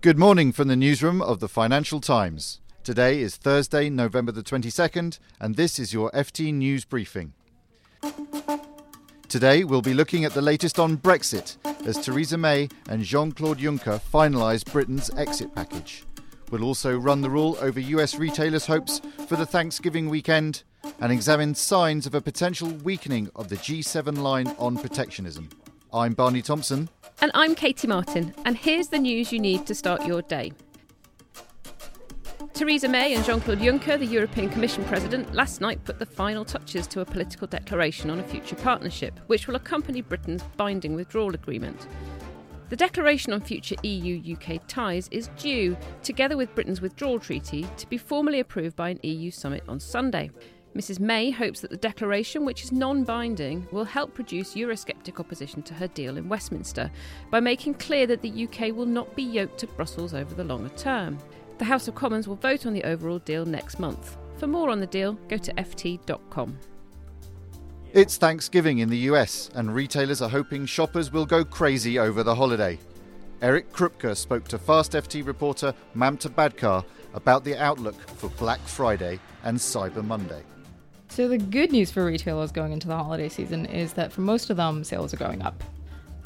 Good morning from the newsroom of the Financial Times. Today is Thursday, November the 22nd, and this is your FT News Briefing. Today, we'll be looking at the latest on Brexit as Theresa May and Jean Claude Juncker finalise Britain's exit package. We'll also run the rule over US retailers' hopes for the Thanksgiving weekend and examine signs of a potential weakening of the G7 line on protectionism. I'm Barney Thompson. And I'm Katie Martin, and here's the news you need to start your day. Theresa May and Jean Claude Juncker, the European Commission President, last night put the final touches to a political declaration on a future partnership, which will accompany Britain's binding withdrawal agreement. The declaration on future EU UK ties is due, together with Britain's withdrawal treaty, to be formally approved by an EU summit on Sunday. Mrs May hopes that the declaration, which is non binding, will help produce Eurosceptic opposition to her deal in Westminster by making clear that the UK will not be yoked to Brussels over the longer term. The House of Commons will vote on the overall deal next month. For more on the deal, go to ft.com. It's Thanksgiving in the US, and retailers are hoping shoppers will go crazy over the holiday. Eric Krupke spoke to Fast FT reporter Mamta Badkar about the outlook for Black Friday and Cyber Monday. So, the good news for retailers going into the holiday season is that for most of them, sales are going up.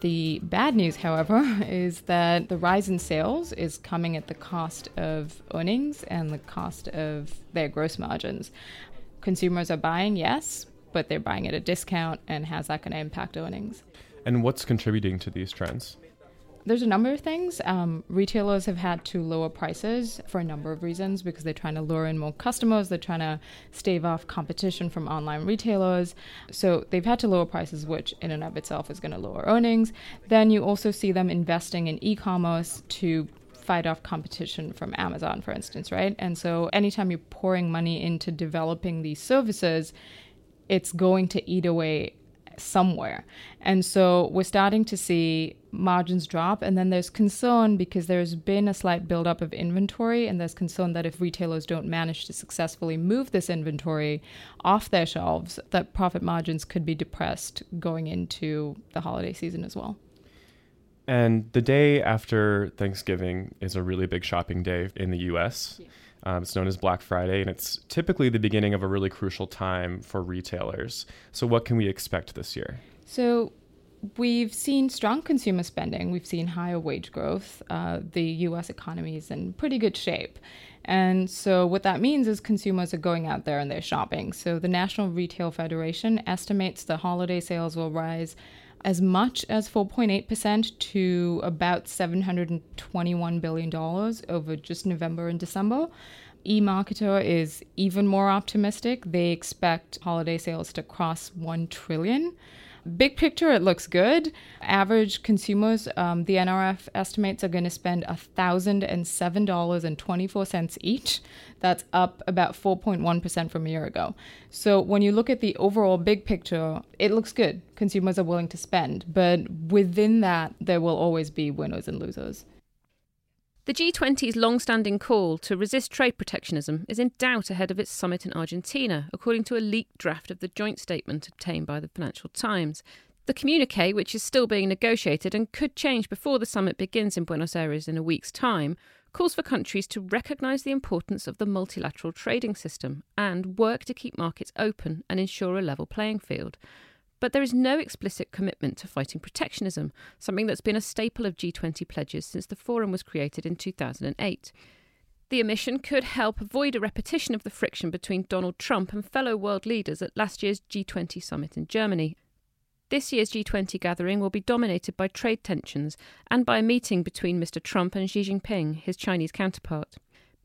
The bad news, however, is that the rise in sales is coming at the cost of earnings and the cost of their gross margins. Consumers are buying, yes, but they're buying at a discount, and how's that going to impact earnings? And what's contributing to these trends? There's a number of things. Um, retailers have had to lower prices for a number of reasons because they're trying to lure in more customers, they're trying to stave off competition from online retailers. So they've had to lower prices, which in and of itself is going to lower earnings. Then you also see them investing in e commerce to fight off competition from Amazon, for instance, right? And so anytime you're pouring money into developing these services, it's going to eat away somewhere. And so we're starting to see margins drop. And then there's concern because there's been a slight buildup of inventory. And there's concern that if retailers don't manage to successfully move this inventory off their shelves, that profit margins could be depressed going into the holiday season as well. And the day after Thanksgiving is a really big shopping day in the US. Yeah. Um, it's known as Black Friday, and it's typically the beginning of a really crucial time for retailers. So, what can we expect this year? So, we've seen strong consumer spending. We've seen higher wage growth. Uh, the US economy is in pretty good shape. And so, what that means is consumers are going out there and they're shopping. So, the National Retail Federation estimates the holiday sales will rise as much as 4.8% to about $721 billion over just November and December. eMarketer is even more optimistic. They expect holiday sales to cross 1 trillion. Big picture, it looks good. Average consumers, um, the NRF estimates, are going to spend $1,007.24 each. That's up about 4.1% from a year ago. So when you look at the overall big picture, it looks good. Consumers are willing to spend. But within that, there will always be winners and losers. The G20's long standing call to resist trade protectionism is in doubt ahead of its summit in Argentina, according to a leaked draft of the joint statement obtained by the Financial Times. The communique, which is still being negotiated and could change before the summit begins in Buenos Aires in a week's time, calls for countries to recognise the importance of the multilateral trading system and work to keep markets open and ensure a level playing field. But there is no explicit commitment to fighting protectionism, something that's been a staple of G20 pledges since the forum was created in 2008. The omission could help avoid a repetition of the friction between Donald Trump and fellow world leaders at last year's G20 summit in Germany. This year's G20 gathering will be dominated by trade tensions and by a meeting between Mr. Trump and Xi Jinping, his Chinese counterpart.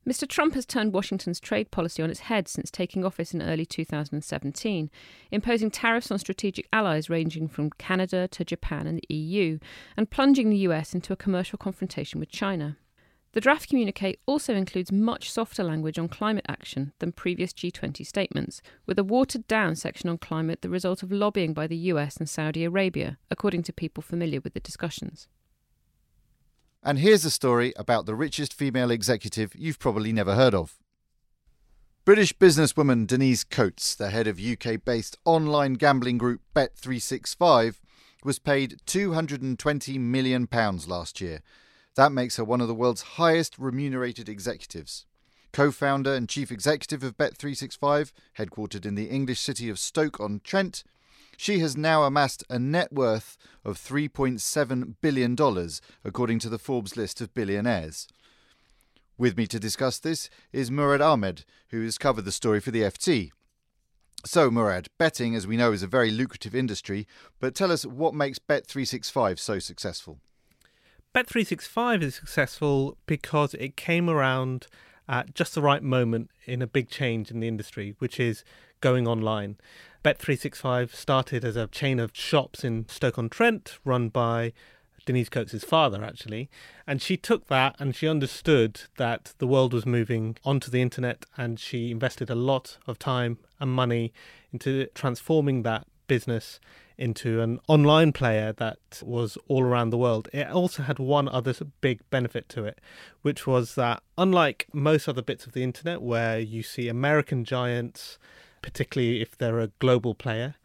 Mr. Trump has turned Washington's trade policy on its head since taking office in early 2017, imposing tariffs on strategic allies ranging from Canada to Japan and the EU, and plunging the US into a commercial confrontation with China. The draft communique also includes much softer language on climate action than previous G20 statements, with a watered down section on climate the result of lobbying by the US and Saudi Arabia, according to people familiar with the discussions. And here's a story about the richest female executive you've probably never heard of. British businesswoman Denise Coates, the head of UK based online gambling group Bet365, was paid £220 million last year. That makes her one of the world's highest remunerated executives. Co founder and chief executive of Bet365, headquartered in the English city of Stoke on Trent, she has now amassed a net worth of $3.7 billion, according to the Forbes list of billionaires. With me to discuss this is Murad Ahmed, who has covered the story for the FT. So, Murad, betting, as we know, is a very lucrative industry, but tell us what makes Bet365 so successful. Bet365 is successful because it came around at just the right moment in a big change in the industry, which is going online. Bet365 started as a chain of shops in Stoke-on-Trent run by Denise Coates' father, actually. And she took that and she understood that the world was moving onto the internet and she invested a lot of time and money into transforming that business into an online player that was all around the world. It also had one other big benefit to it, which was that unlike most other bits of the internet where you see American giants, particularly if they're a global player,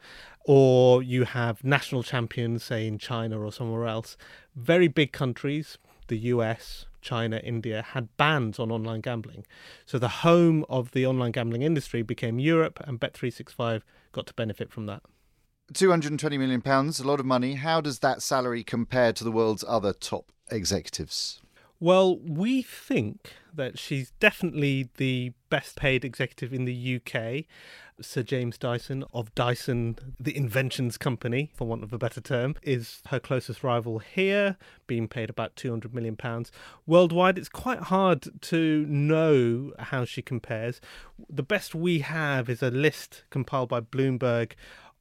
or you have national champions, say in China or somewhere else. Very big countries, the US, China, India, had bans on online gambling. So the home of the online gambling industry became Europe, and Bet365 got to benefit from that. 220 million pounds, a lot of money. How does that salary compare to the world's other top executives? Well, we think that she's definitely the best paid executive in the UK. Sir James Dyson of Dyson, the inventions company, for want of a better term, is her closest rival here, being paid about £200 million. Worldwide, it's quite hard to know how she compares. The best we have is a list compiled by Bloomberg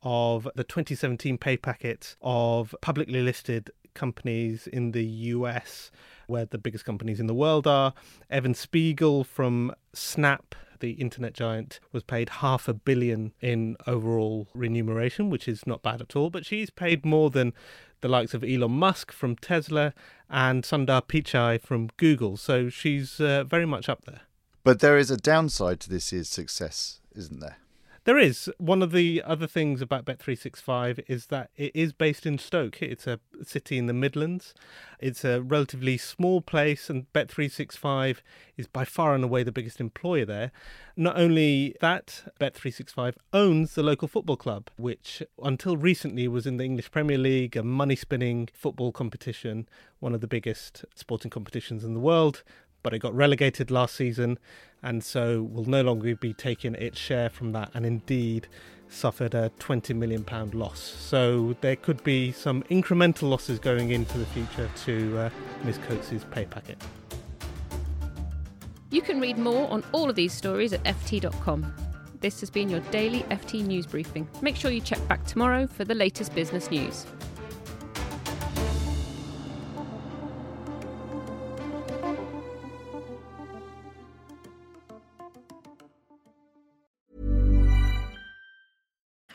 of the 2017 pay packets of publicly listed companies in the US, where the biggest companies in the world are. Evan Spiegel from Snap, the internet giant, was paid half a billion in overall remuneration, which is not bad at all. But she's paid more than the likes of Elon Musk from Tesla and Sundar Pichai from Google. So she's uh, very much up there. But there is a downside to this year's success, isn't there? There is. One of the other things about Bet365 is that it is based in Stoke. It's a city in the Midlands. It's a relatively small place, and Bet365 is by far and away the biggest employer there. Not only that, Bet365 owns the local football club, which until recently was in the English Premier League, a money spinning football competition, one of the biggest sporting competitions in the world but it got relegated last season and so will no longer be taking its share from that and indeed suffered a 20 million pound loss. So there could be some incremental losses going into the future to uh, Ms Coates' pay packet. You can read more on all of these stories at ft.com this has been your daily FT news briefing. Make sure you check back tomorrow for the latest business news